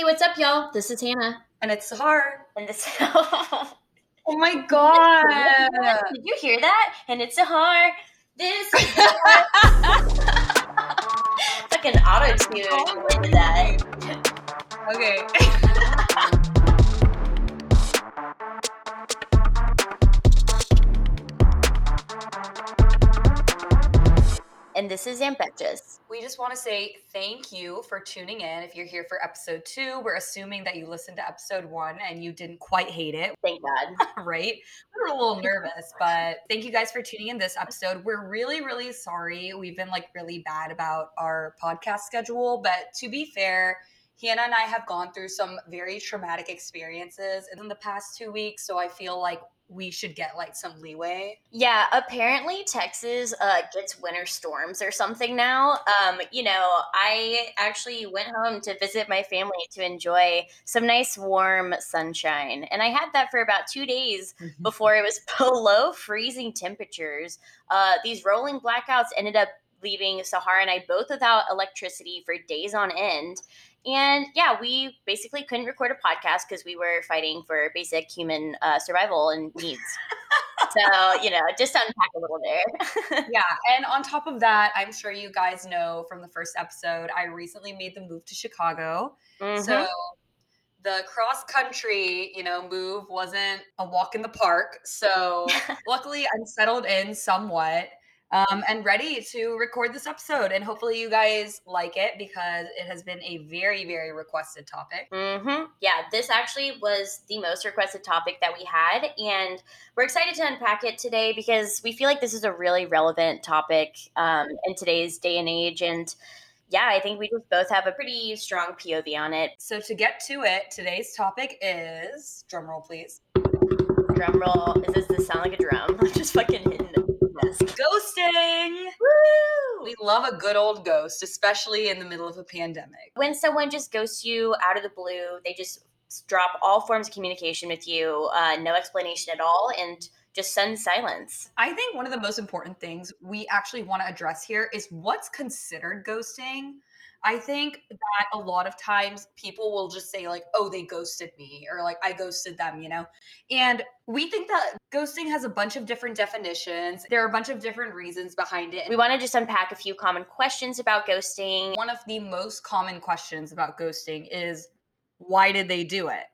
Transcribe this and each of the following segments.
Hey, what's up, y'all? This is Hannah. And it's Sahar. And this. oh my god! Did you hear that? And it's Sahar. This. like an auto tune Oh into that. Okay. And this is Ambitious. we just want to say thank you for tuning in. If you're here for episode two, we're assuming that you listened to episode one and you didn't quite hate it, Thank God. right? We were a little nervous, but thank you guys for tuning in this episode. We're really, really sorry. We've been like really bad about our podcast schedule, but to be fair, Hannah and I have gone through some very traumatic experiences in the past two weeks, so I feel like we should get like some leeway. Yeah, apparently Texas uh, gets winter storms or something now. Um, you know, I actually went home to visit my family to enjoy some nice warm sunshine. And I had that for about two days before it was below freezing temperatures. Uh, these rolling blackouts ended up leaving Sahar and I both without electricity for days on end. And yeah, we basically couldn't record a podcast because we were fighting for basic human uh, survival and needs. so, you know, just to unpack a little there. yeah, and on top of that, I'm sure you guys know from the first episode, I recently made the move to Chicago. Mhm. So the cross country, you know, move wasn't a walk in the park. So luckily, I'm settled in somewhat um, and ready to record this episode. And hopefully, you guys like it because it has been a very, very requested topic. hmm Yeah, this actually was the most requested topic that we had, and we're excited to unpack it today because we feel like this is a really relevant topic um, in today's day and age. And yeah, I think we just both have a pretty strong POV on it. So to get to it, today's topic is drumroll, please. Drum roll. Is this this sound like a drum? I'm just fucking hitting Ghosting. Woo! We love a good old ghost, especially in the middle of a pandemic. when someone just ghosts you out of the blue, they just drop all forms of communication with you, uh, no explanation at all, and just send silence. I think one of the most important things we actually want to address here is what's considered ghosting. I think that a lot of times people will just say, like, oh, they ghosted me, or like, I ghosted them, you know? And we think that ghosting has a bunch of different definitions. There are a bunch of different reasons behind it. We want to just unpack a few common questions about ghosting. One of the most common questions about ghosting is why did they do it?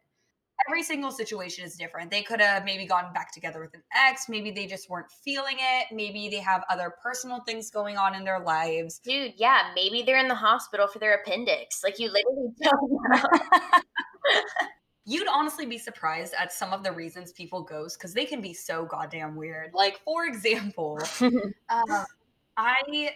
Every single situation is different. They could have maybe gone back together with an ex. Maybe they just weren't feeling it. Maybe they have other personal things going on in their lives. Dude, yeah, maybe they're in the hospital for their appendix. Like you literally don't know. You'd honestly be surprised at some of the reasons people ghost because they can be so goddamn weird. Like, for example, um, I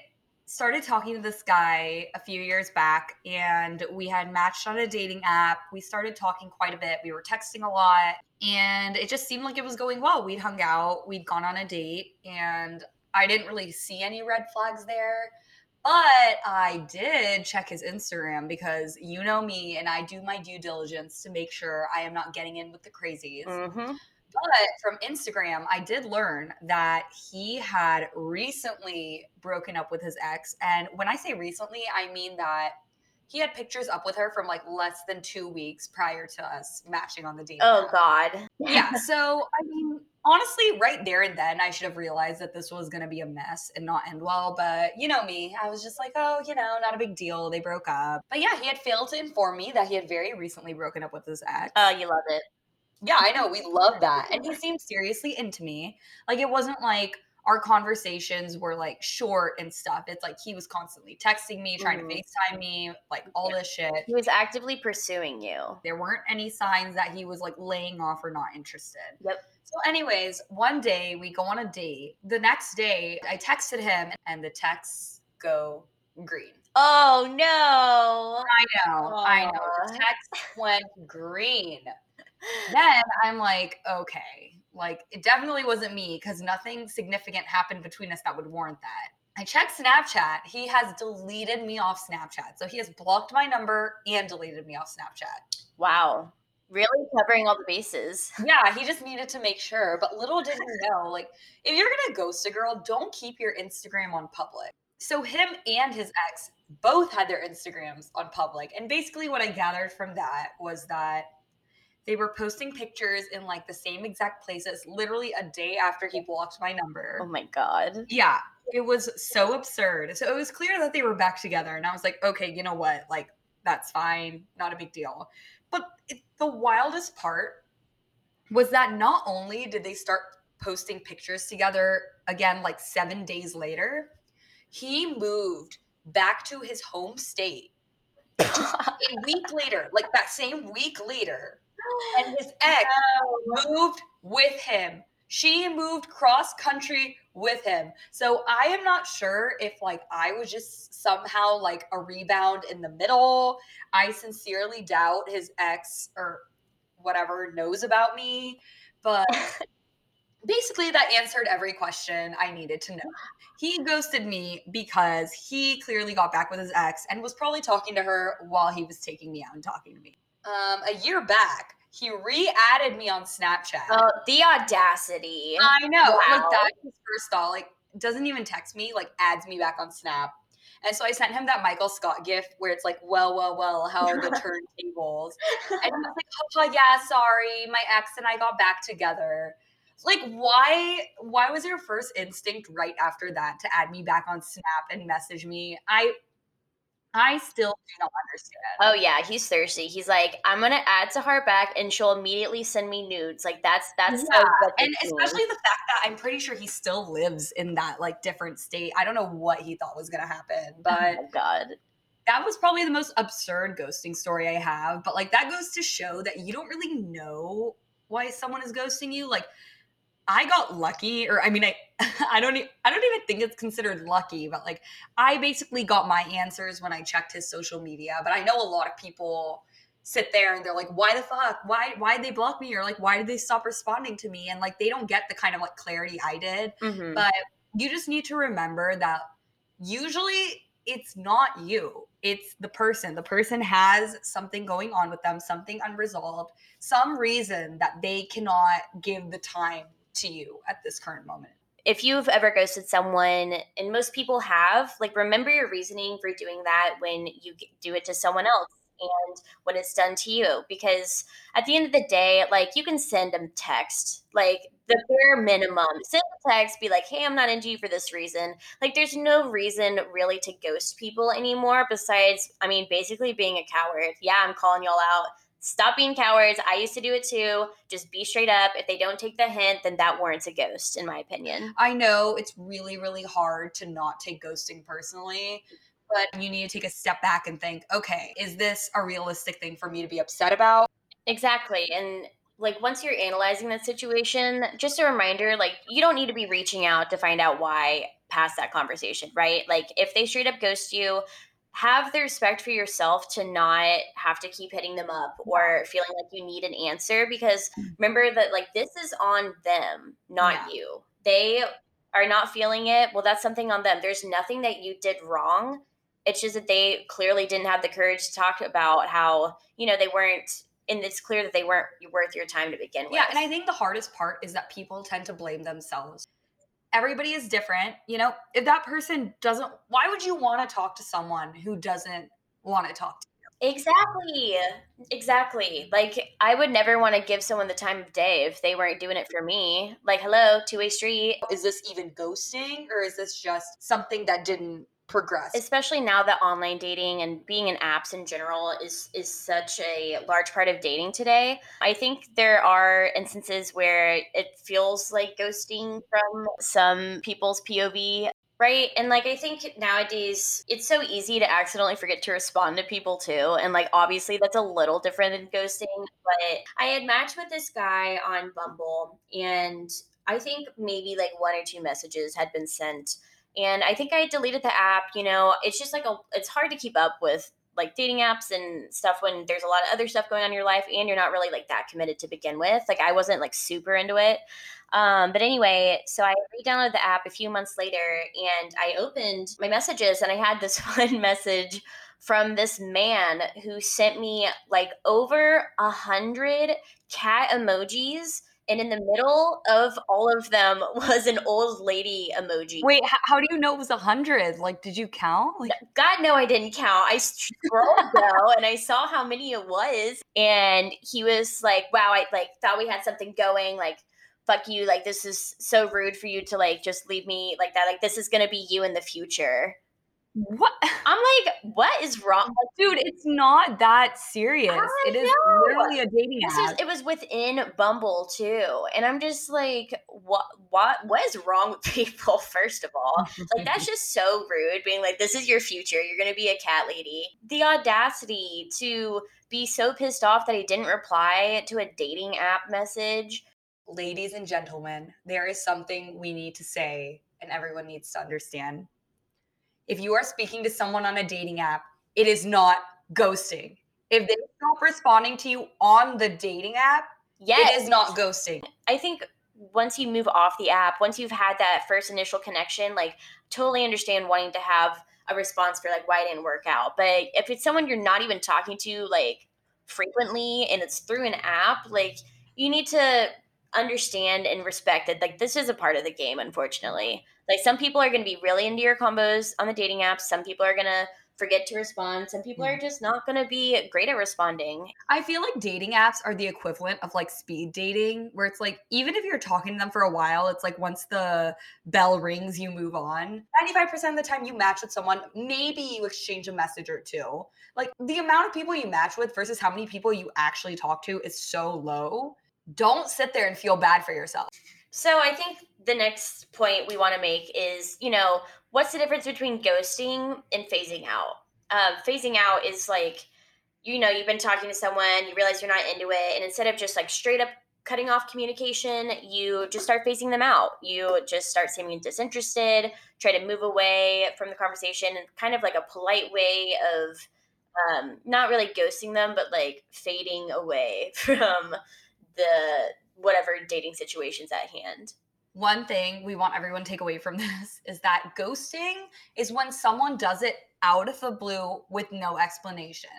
started talking to this guy a few years back and we had matched on a dating app. We started talking quite a bit. We were texting a lot and it just seemed like it was going well. We'd hung out, we'd gone on a date, and I didn't really see any red flags there. But I did check his Instagram because you know me and I do my due diligence to make sure I am not getting in with the crazies. hmm But from Instagram, I did learn that he had recently broken up with his ex. And when I say recently, I mean that he had pictures up with her from like less than two weeks prior to us matching on the date. Oh God. yeah. So, I mean, honestly, right there and then, I should have realized that this was going to be a mess and not end well. But you know me, I was just like, oh, you know, not a big deal. They broke up. But yeah, he had failed to inform me that he had very recently broken up with his ex. Oh, you love it. Yeah, I know. We love that. And he seemed seriously into me. Like, it wasn't like our conversations were like short and stuff. It's like he was constantly texting me, trying to mm-hmm. FaceTime me, like all this shit. He was actively pursuing you. There weren't any signs that he was like laying off or not interested. Yep. So, anyways, one day we go on a date. The next day, I texted him and the texts go green. Oh no. I know, I know. The text went green. Then I'm like, okay, like it definitely wasn't me because nothing significant happened between us that would warrant that. I checked Snapchat. He has deleted me off Snapchat. So he has blocked my number and deleted me off Snapchat. Wow. Really covering all the bases. Yeah, he just needed to make sure. But little did he know, like, if you're gonna ghost a girl, don't keep your Instagram on public. So him and his ex both had their Instagrams on public. And basically what I gathered from that was that they were posting pictures in like the same exact places literally a day after he blocked my number. Oh my god. Yeah, it was so absurd. So it was clear that they were back together and I was like, "Okay, you know what? Like that's fine, not a big deal." But it, the wildest part was that not only did they start posting pictures together again like 7 days later, he moved back to his home state a week later, like that same week later, and his ex moved with him. She moved cross country with him. So I am not sure if like I was just somehow like a rebound in the middle. I sincerely doubt his ex or whatever knows about me, but basically that answered every question I needed to know. He ghosted me because he clearly got back with his ex and was probably talking to her while he was taking me out and talking to me. Um, a year back, he re-added me on Snapchat. Oh, the audacity. I know. Wow. Like that's his first thought. Like doesn't even text me, like adds me back on Snap. And so I sent him that Michael Scott gift where it's like, well, well, well, how are the turntables? and he was like, oh, yeah, sorry. My ex and I got back together like why why was your first instinct right after that to add me back on snap and message me i i still do not understand. Oh yeah he's thirsty. He's like i'm gonna add Sahar back and she'll immediately send me nudes. Like that's that's yeah. so and especially the fact that i'm pretty sure he still lives in that like different state. I don't know what he thought was gonna happen oh but oh god. that was probably the most absurd ghosting story i have but like that goes to show that you don't really know why someone is ghosting you. Like I got lucky, or I mean, I I don't I don't even think it's considered lucky, but like I basically got my answers when I checked his social media. But I know a lot of people sit there and they're like, why the fuck? Why why did they block me? Or like why did they stop responding to me? And like they don't get the kind of like clarity I did. Mm-hmm. But you just need to remember that usually it's not you it's the person the person has something going on with them something unresolved some reason that they cannot give the time to you at this current moment? If you've ever ghosted someone, and most people have, like remember your reasoning for doing that when you do it to someone else and when it's done to you. Because at the end of the day, like you can send them text, like the bare minimum. Send a text, be like, hey, I'm not into you for this reason. Like there's no reason really to ghost people anymore besides, I mean, basically being a coward. Yeah, I'm calling y'all out stop being cowards. I used to do it too. Just be straight up. If they don't take the hint, then that warrants a ghost, in my opinion. I know it's really, really hard to not take ghosting personally, but you need to take a step back and think, okay, is this a realistic thing for me to be upset about? Exactly. And like once you're analyzing that situation, just a reminder like you don't need to be reaching out to find out why past that conversation, right? Like if they straight up ghost you, have the respect for yourself to not have to keep hitting them up or feeling like you need an answer because mm. remember that like this is on them not yeah. you. They are not feeling it. Well that's something on them. There's nothing that you did wrong. It's just that they clearly didn't have the courage to talk about how you know they weren't and it's clear that they weren't worth your time to begin with yeah and i think the hardest part is that people tend to blame themselves everybody is different. You know, if that person doesn't, why would you want to talk to someone who doesn't want to talk to you? Exactly. Exactly. Like, I would never want to give someone the time of day if they weren't doing it for me. Like, hello, two way street. Is this even ghosting or is this just something that didn't progress. Especially now that online dating and being in apps in general is is such a large part of dating today i think there are instances where it feels like ghosting from some people's pov right? And like i think nowadays it's so easy to accidentally forget to respond to people too and like obviously that's a little different than ghosting but i had matched with this guy on bumble and i think maybe like one or two messages had been sent and I think I deleted the app. You know, it's just like a, it's hard to keep up with like dating apps and stuff when there's a lot of other stuff going on in your life and you're not really like that committed to begin with. Like I wasn't like super into it. Um, but anyway, so I re-downloaded the app a few months later and I opened my messages and I had this one message from this man who sent me like over a hundred cat emojis and in the middle of all of them was an old lady emoji. Wait, h- how do you know it was a hundred? Like, did you count? Like, God, no, I didn't count. I scrolled though, and I saw how many it was, and he was like, "Wow, I like thought we had something going. Like, fuck you. Like, this is so rude for you to like just leave me like that. Like, this is gonna be you in the future." What? I'm like, what is wrong? Dude, it's not that serious. I It is know. literally a dating This app. was it was within Bumble too, and I'm just like, what what what is wrong with people? First of all, like that's just so rude. Being like, this is your future. You're gonna be a cat lady. The audacity to be so pissed off that he didn't reply to a dating app message. Ladies and gentlemen, there is something we need to say, and everyone needs to understand. If you are speaking to someone on a dating app, it is not ghosting. If they stop responding to you on the dating app, Yes, it is not ghosting. I think once you move off the app, once you've had that first initial connection, like totally understand wanting to have a response for like why it didn't work out. But if it's someone you're not even talking to like frequently and it's through an app, like you need to understand and respect that like this is a part of the game, unfortunately. Like some people are gonna be really into your combos on the dating apps, some people are gonna forget to respond, some people are mm. just not gonna be great at responding. I feel like dating apps are the equivalent of like speed dating, where it's like, even if you're talking to them for a while, it's like once the bell rings, you move on. 95% of the time you match with someone, maybe you exchange a message or two. Like the amount of people you match with versus how many people you actually talk to is so low. Don't sit there and feel bad for yourself. So I think the next point we want to make is, you know, what's the difference between ghosting and phasing out? Um, phasing out is like, you know, you've been talking to someone, you realize you're not into it, and instead of just like straight up cutting off communication, you just start phasing them out. You just start seeming disinterested, try to move away from the conversation, kind of like a polite way of um, not really ghosting them, but like fading away from the whatever dating situations at hand. One thing we want everyone to take away from this is that ghosting is when someone does it out of the blue with no explanation.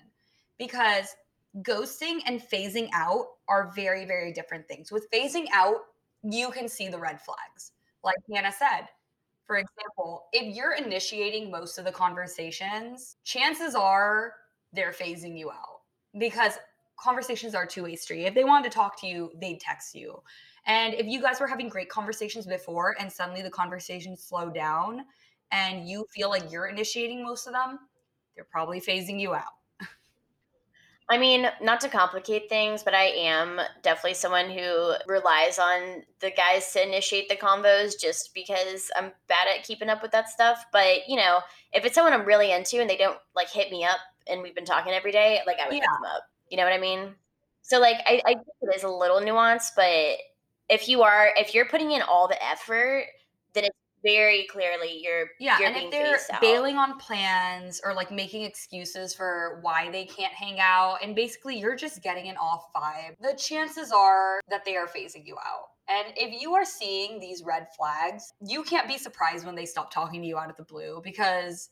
Because ghosting and phasing out are very, very different things. With phasing out, you can see the red flags. Like Hannah said, for example, if you're initiating most of the conversations, chances are they're phasing you out because conversations are two way street. If they wanted to talk to you, they'd text you. And if you guys were having great conversations before and suddenly the conversation slowed down and you feel like you're initiating most of them, they're probably phasing you out. I mean, not to complicate things, but I am definitely someone who relies on the guys to initiate the combos just because I'm bad at keeping up with that stuff. But, you know, if it's someone I'm really into and they don't like hit me up and we've been talking every day, like I would hit them up. You know what I mean? So like I, I think it is a little nuanced, but if you are if you're putting in all the effort, then it's very clearly you're Yeah, you're and if they're bailing on plans or like making excuses for why they can't hang out, and basically you're just getting an off vibe, the chances are that they are phasing you out. And if you are seeing these red flags, you can't be surprised when they stop talking to you out of the blue because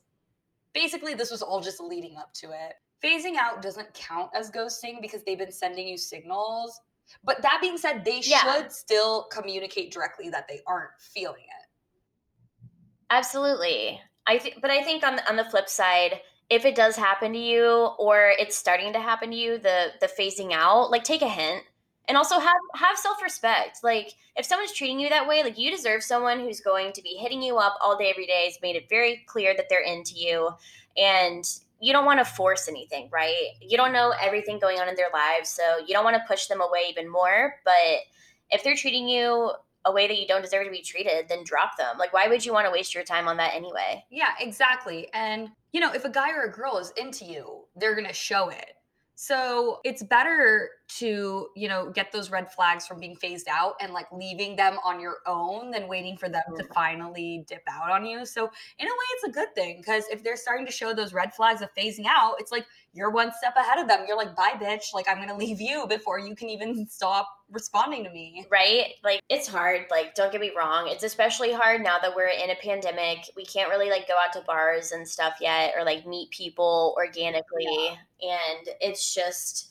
basically this was all just leading up to it. Phasing out doesn't count as ghosting because they've been sending you signals. But that being said, they Yeah. should still communicate directly that they aren't feeling it. Absolutely. I think, but I think on the, on the flip side, if it does happen to you or it's starting to happen to you, the the phasing out, like take a hint and also have have self-respect. Like if someone's treating you that way, like you deserve someone who's going to be hitting you up all day every day, has made it very clear that they're into you and you don't want to force anything, right? You don't know everything going on in their lives, so you don't want to push them away even more, but if they're treating you a way that you don't deserve to be treated, then drop them. Like, why would you want to waste your time on that anyway? Yeah, exactly. And, you know, if a guy or a girl is into you, they're going to show it. So it's better to, you know, get those red flags from being phased out and like leaving them on your own than waiting for them to mm. finally dip out on you. So in a way, it's a good thing because if they're starting to show those red flags of phasing out, it's like you're one step ahead of them. You're like, bye, bitch. Like, I'm going to leave you before you can even stop responding to me. Right? Like, it's hard. Like, don't get me wrong. It's especially hard now that we're in a pandemic. We can't really like go out to bars and stuff yet or like meet people organically. And it's just,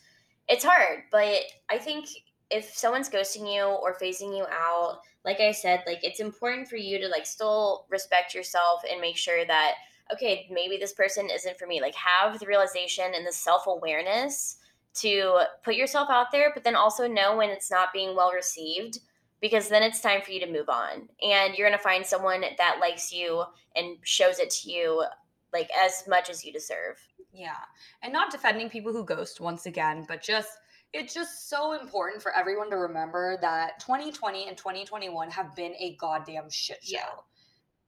it's hard. But I think if someone's ghosting you or phasing you out, like I said, like it's important for you to like still respect yourself and make sure that okay, maybe this person isn't for me. Like have the realization and the self-awareness to put yourself out there, but then also know when it's not being well received because then it's time for you to move on. And you're going to find someone that likes you and shows it to you like as much as you deserve. Yeah. And not defending people who ghost once again, but just it's just so important for everyone to remember that 2020 and 2021 have been a goddamn shit show. Yeah.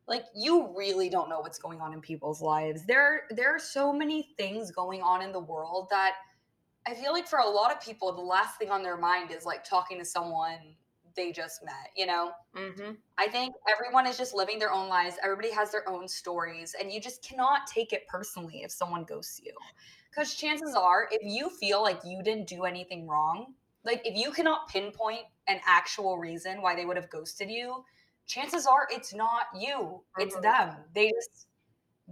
Like you really don't know what's going on in people's lives. There there are so many things going on in the world that I feel like for a lot of people the last thing on their mind is like talking to someone they just met, you know? Mm-hmm. I think everyone is just living their own lives. Everybody has their own stories, and you just cannot take it personally if someone ghosts you. Because chances are, if you feel like you didn't do anything wrong, like if you cannot pinpoint an actual reason why they would have ghosted you, chances are it's not you, it's mm-hmm. them. They just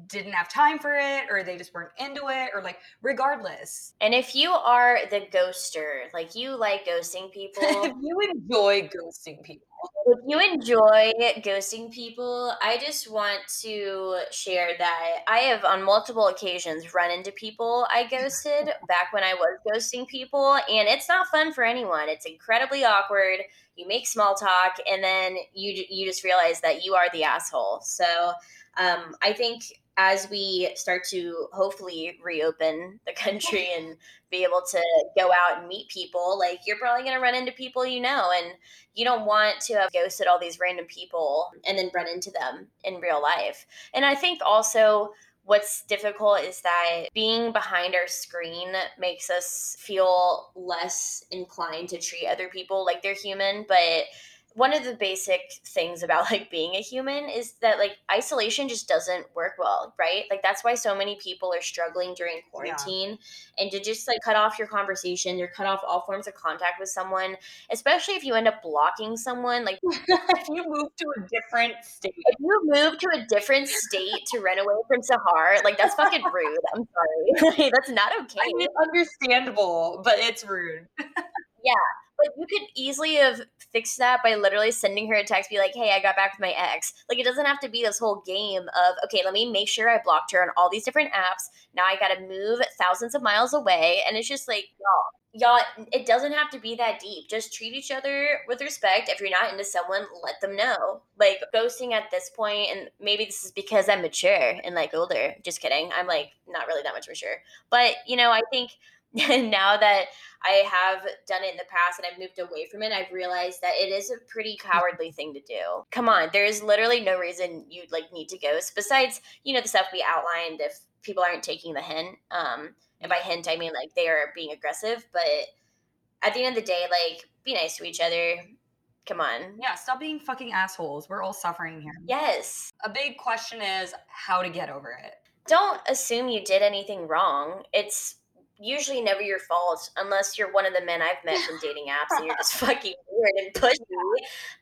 didn't have time for it or they just weren't into it or like regardless. And if you are the ghoster, like you like ghosting people, if you enjoy ghosting people, if you enjoy ghosting people, I just want to share that I have on multiple occasions run into people I ghosted back when I was ghosting people and it's not fun for anyone. It's incredibly awkward. You make small talk and then you you just realize that you are the asshole. So um, I think as we start to hopefully reopen the country and be able to go out and meet people, like you're probably going to run into people you know, and you don't want to have ghosted all these random people and then run into them in real life. And I think also what's difficult is that being behind our screen makes us feel less inclined to treat other people like they're human, but one of the basic things about like being a human is that like isolation just doesn't work well, right? Like that's why so many people are struggling during quarantine yeah. and to just like cut off your conversation, you're cut off all forms of contact with someone, especially if you end up blocking someone like if you move to a different state. If you move to a different state to run away from Sahar, like that's fucking rude. I'm sorry. that's not okay. I mean, understandable, but it's rude. yeah but you could easily have fixed that by literally sending her a text, be like, hey, I got back with my ex. Like, it doesn't have to be this whole game of, okay, let me make sure I blocked her on all these different apps. Now I got to move thousands of miles away. And it's just like, y'all, y'all, it doesn't have to be that deep. Just treat each other with respect. If you're not into someone, let them know. Like, ghosting at this point, and maybe this is because I'm mature and like older. Just kidding. I'm like not really that much mature. But, you know, I think now that I have done it in the past and I've moved away from it, I've realized that it is a pretty cowardly thing to do. Come on, there is literally no reason you'd like need to ghost besides, you know, the stuff we outlined if people aren't taking the hint. Um, and by hint I mean like they are being aggressive, but at the end of the day, like be nice to each other. Come on. Yeah, stop being fucking assholes. We're all suffering here. Yes. A big question is how to get over it. Don't assume you did anything wrong. It's usually never your fault unless you're one of the men I've met from dating apps and you're just fucking weird and pushy.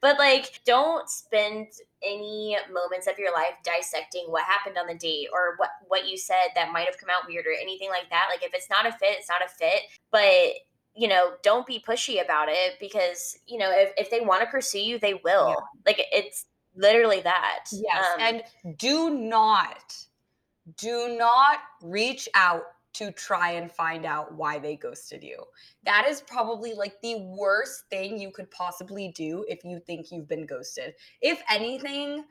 But like, don't spend any moments of your life dissecting what happened on the date or what what you said that might have come out weird or anything like that. Like, if it's not a fit, it's not a fit. But you know, don't be pushy about it because you know if if they want to pursue you, they will. Yeah. Like, it's literally that. Yes, um, and do not do not reach out to try and find out why they ghosted you. That is probably like the worst thing you could possibly do if you think you've been ghosted. If anything,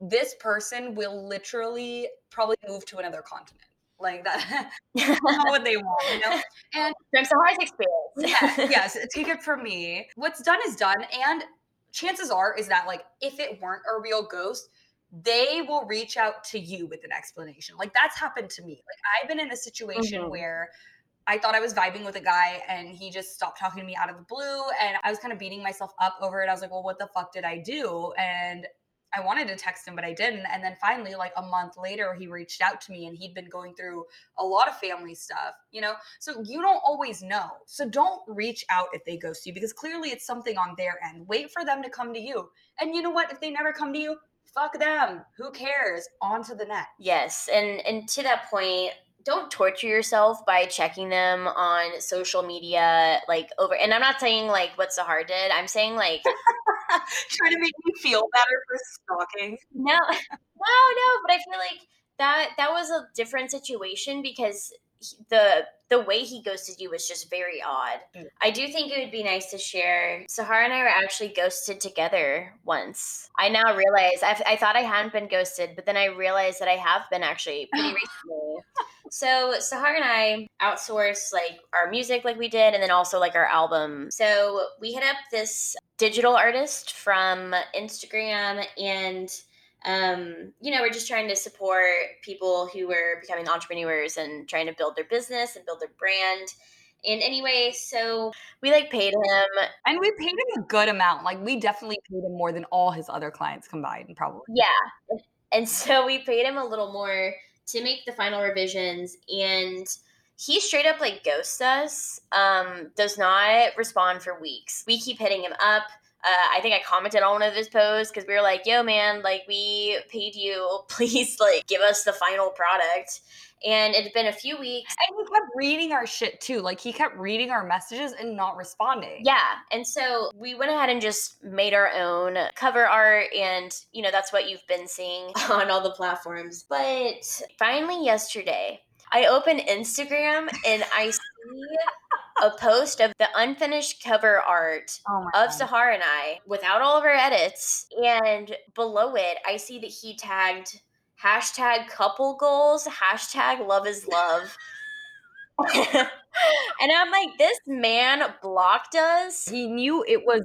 this person will literally probably move to another continent. Like that, not what they want, you know. And from Sahar's experience, yes, yes, take it from me. What's done is done, and chances are is that like if it weren't a real ghost, they will reach out to you with an explanation. Like that's happened to me. Like I've been in a situation mm-hmm. where I thought I was vibing with a guy and he just stopped talking to me out of the blue and I was kind of beating myself up over it. I was like, "Well, what the fuck did I do?" And I wanted to text him, but I didn't. And then finally, like a month later, he reached out to me and he'd been going through a lot of family stuff, you know? So you don't always know. So don't reach out if they ghost you because clearly it's something on their end. Wait for them to come to you. And you know what? If they never come to you, fuck them. Who cares? On to the next. Yes. And and to that point, don't torture yourself by checking them on social media like over and i'm not saying like what sahar did i'm saying like trying to make me feel better for stalking no no no but i feel like that that was a different situation because the the way he ghosted you was just very odd. Mm. I do think it would be nice to share. Sahar and I were actually ghosted together once. I now realize I've, i thought I hadn't been ghosted, but then I realized that I have been actually pretty recently. so Sahar and I outsourced like our music, like we did, and then also like our album. So we hit up this digital artist from Instagram and um, you know, we're just trying to support people who are becoming entrepreneurs and trying to build their business and build their brand. in any way. so we like paid him. And we paid him a good amount. Like we definitely paid him more than all his other clients combined, probably. Yeah. And so we paid him a little more to make the final revisions. And he straight up like ghosts us, um, does not respond for weeks. We keep hitting him up uh, I think I commented on one of his posts because we were like, "Yo, man, like we paid you. Please, like, give us the final product." And it had been a few weeks, and he kept reading our shit too. Like he kept reading our messages and not responding. Yeah, and so we went ahead and just made our own cover art, and you know that's what you've been seeing on all the platforms. But finally, yesterday, I open Instagram and I see a post of the unfinished cover art oh of Sahar and I without all of our edits. And below it, I see that he tagged hashtag couple goals, hashtag love is love. and I'm like, this man blocked us. He knew it was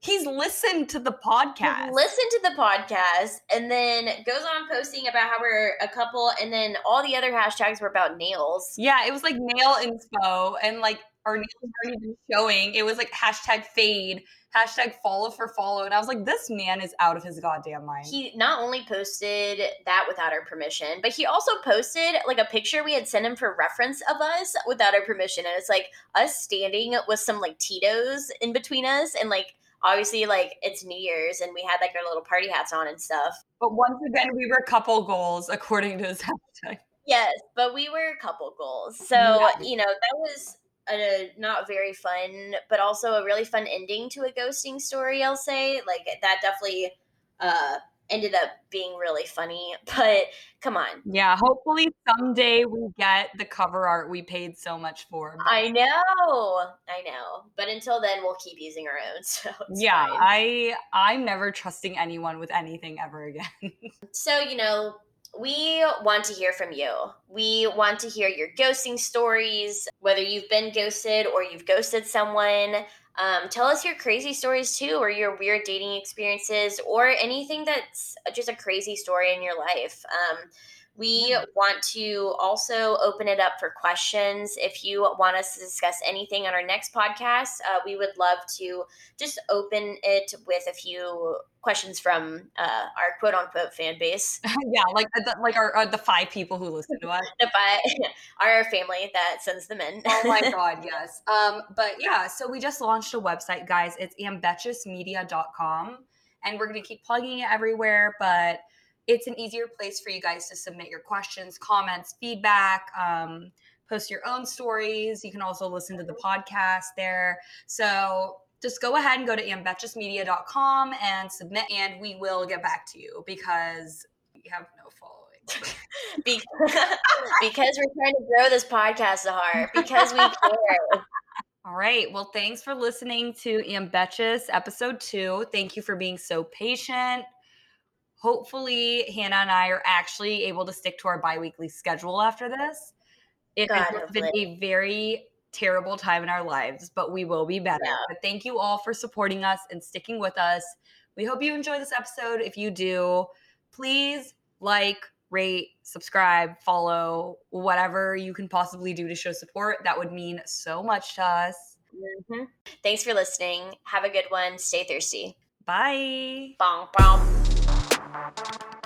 He's listened to the podcast. He's listened to the podcast and then goes on posting about how we're a couple and then all the other hashtags were about nails. Yeah, it was like nail info and like our nails aren't even showing. It was like hashtag fade, hashtag follow for follow. And I was like, this man is out of his goddamn mind. He not only posted that without our permission, but he also posted like a picture we had sent him for reference of us without our permission. And it's like us standing with some like Tito's in between us and like obviously like it's New Year's and we had like our little party hats on and stuff. But once again, we were couple goals according to his hashtag. Yes, but we were couple goals. So, yeah. you know, that was a not very fun, but also a really fun ending to a ghosting story, I'll say. Like that definitely uh ended up being really funny. But come on. Yeah, hopefully someday we get the cover art we paid so much for. But... I know. I know. But until then we'll keep using our own. So Yeah, fine. I I'm never trusting anyone with anything ever again. so, you know, we want to hear from you. We want to hear your ghosting stories, whether you've been ghosted or you've ghosted someone. Um, tell us your crazy stories too, or your weird dating experiences, or anything that's just a crazy story in your life. Um, we want to also open it up for questions. If you want us to discuss anything on our next podcast, uh, we would love to just open it with a few questions from uh, our quote unquote fan base. yeah, like the, like our uh, the five people who listen to us. the five, our family that sends them in. oh my god, yes. Um, but yeah, so we just launched a website, guys. It's ambetiousmedia.com, and we're gonna keep plugging it everywhere, but it's an easier place for you guys to submit your questions, comments, feedback, um, post your own stories. You can also listen to the podcast there. So just go ahead and go to ambetiousmedia.com and submit, and we will get back to you because we have no following. because, we're trying to grow this podcast, Sahar, because we care. All right. Well, thanks for listening to Ambetious episode two. Thank you for being so patient hopefully Hannah and I are actually able to stick to our biweekly schedule after this. It God, has been a very terrible time in our lives, but we will be better. Yeah. But thank you all for supporting us and sticking with us. We hope you enjoy this episode. If you do, please like, rate, subscribe, follow, whatever you can possibly do to show support. That would mean so much to us. Mm-hmm. Thanks for listening. Have a good one. Stay thirsty. Bye. Bong, bong. Thank you.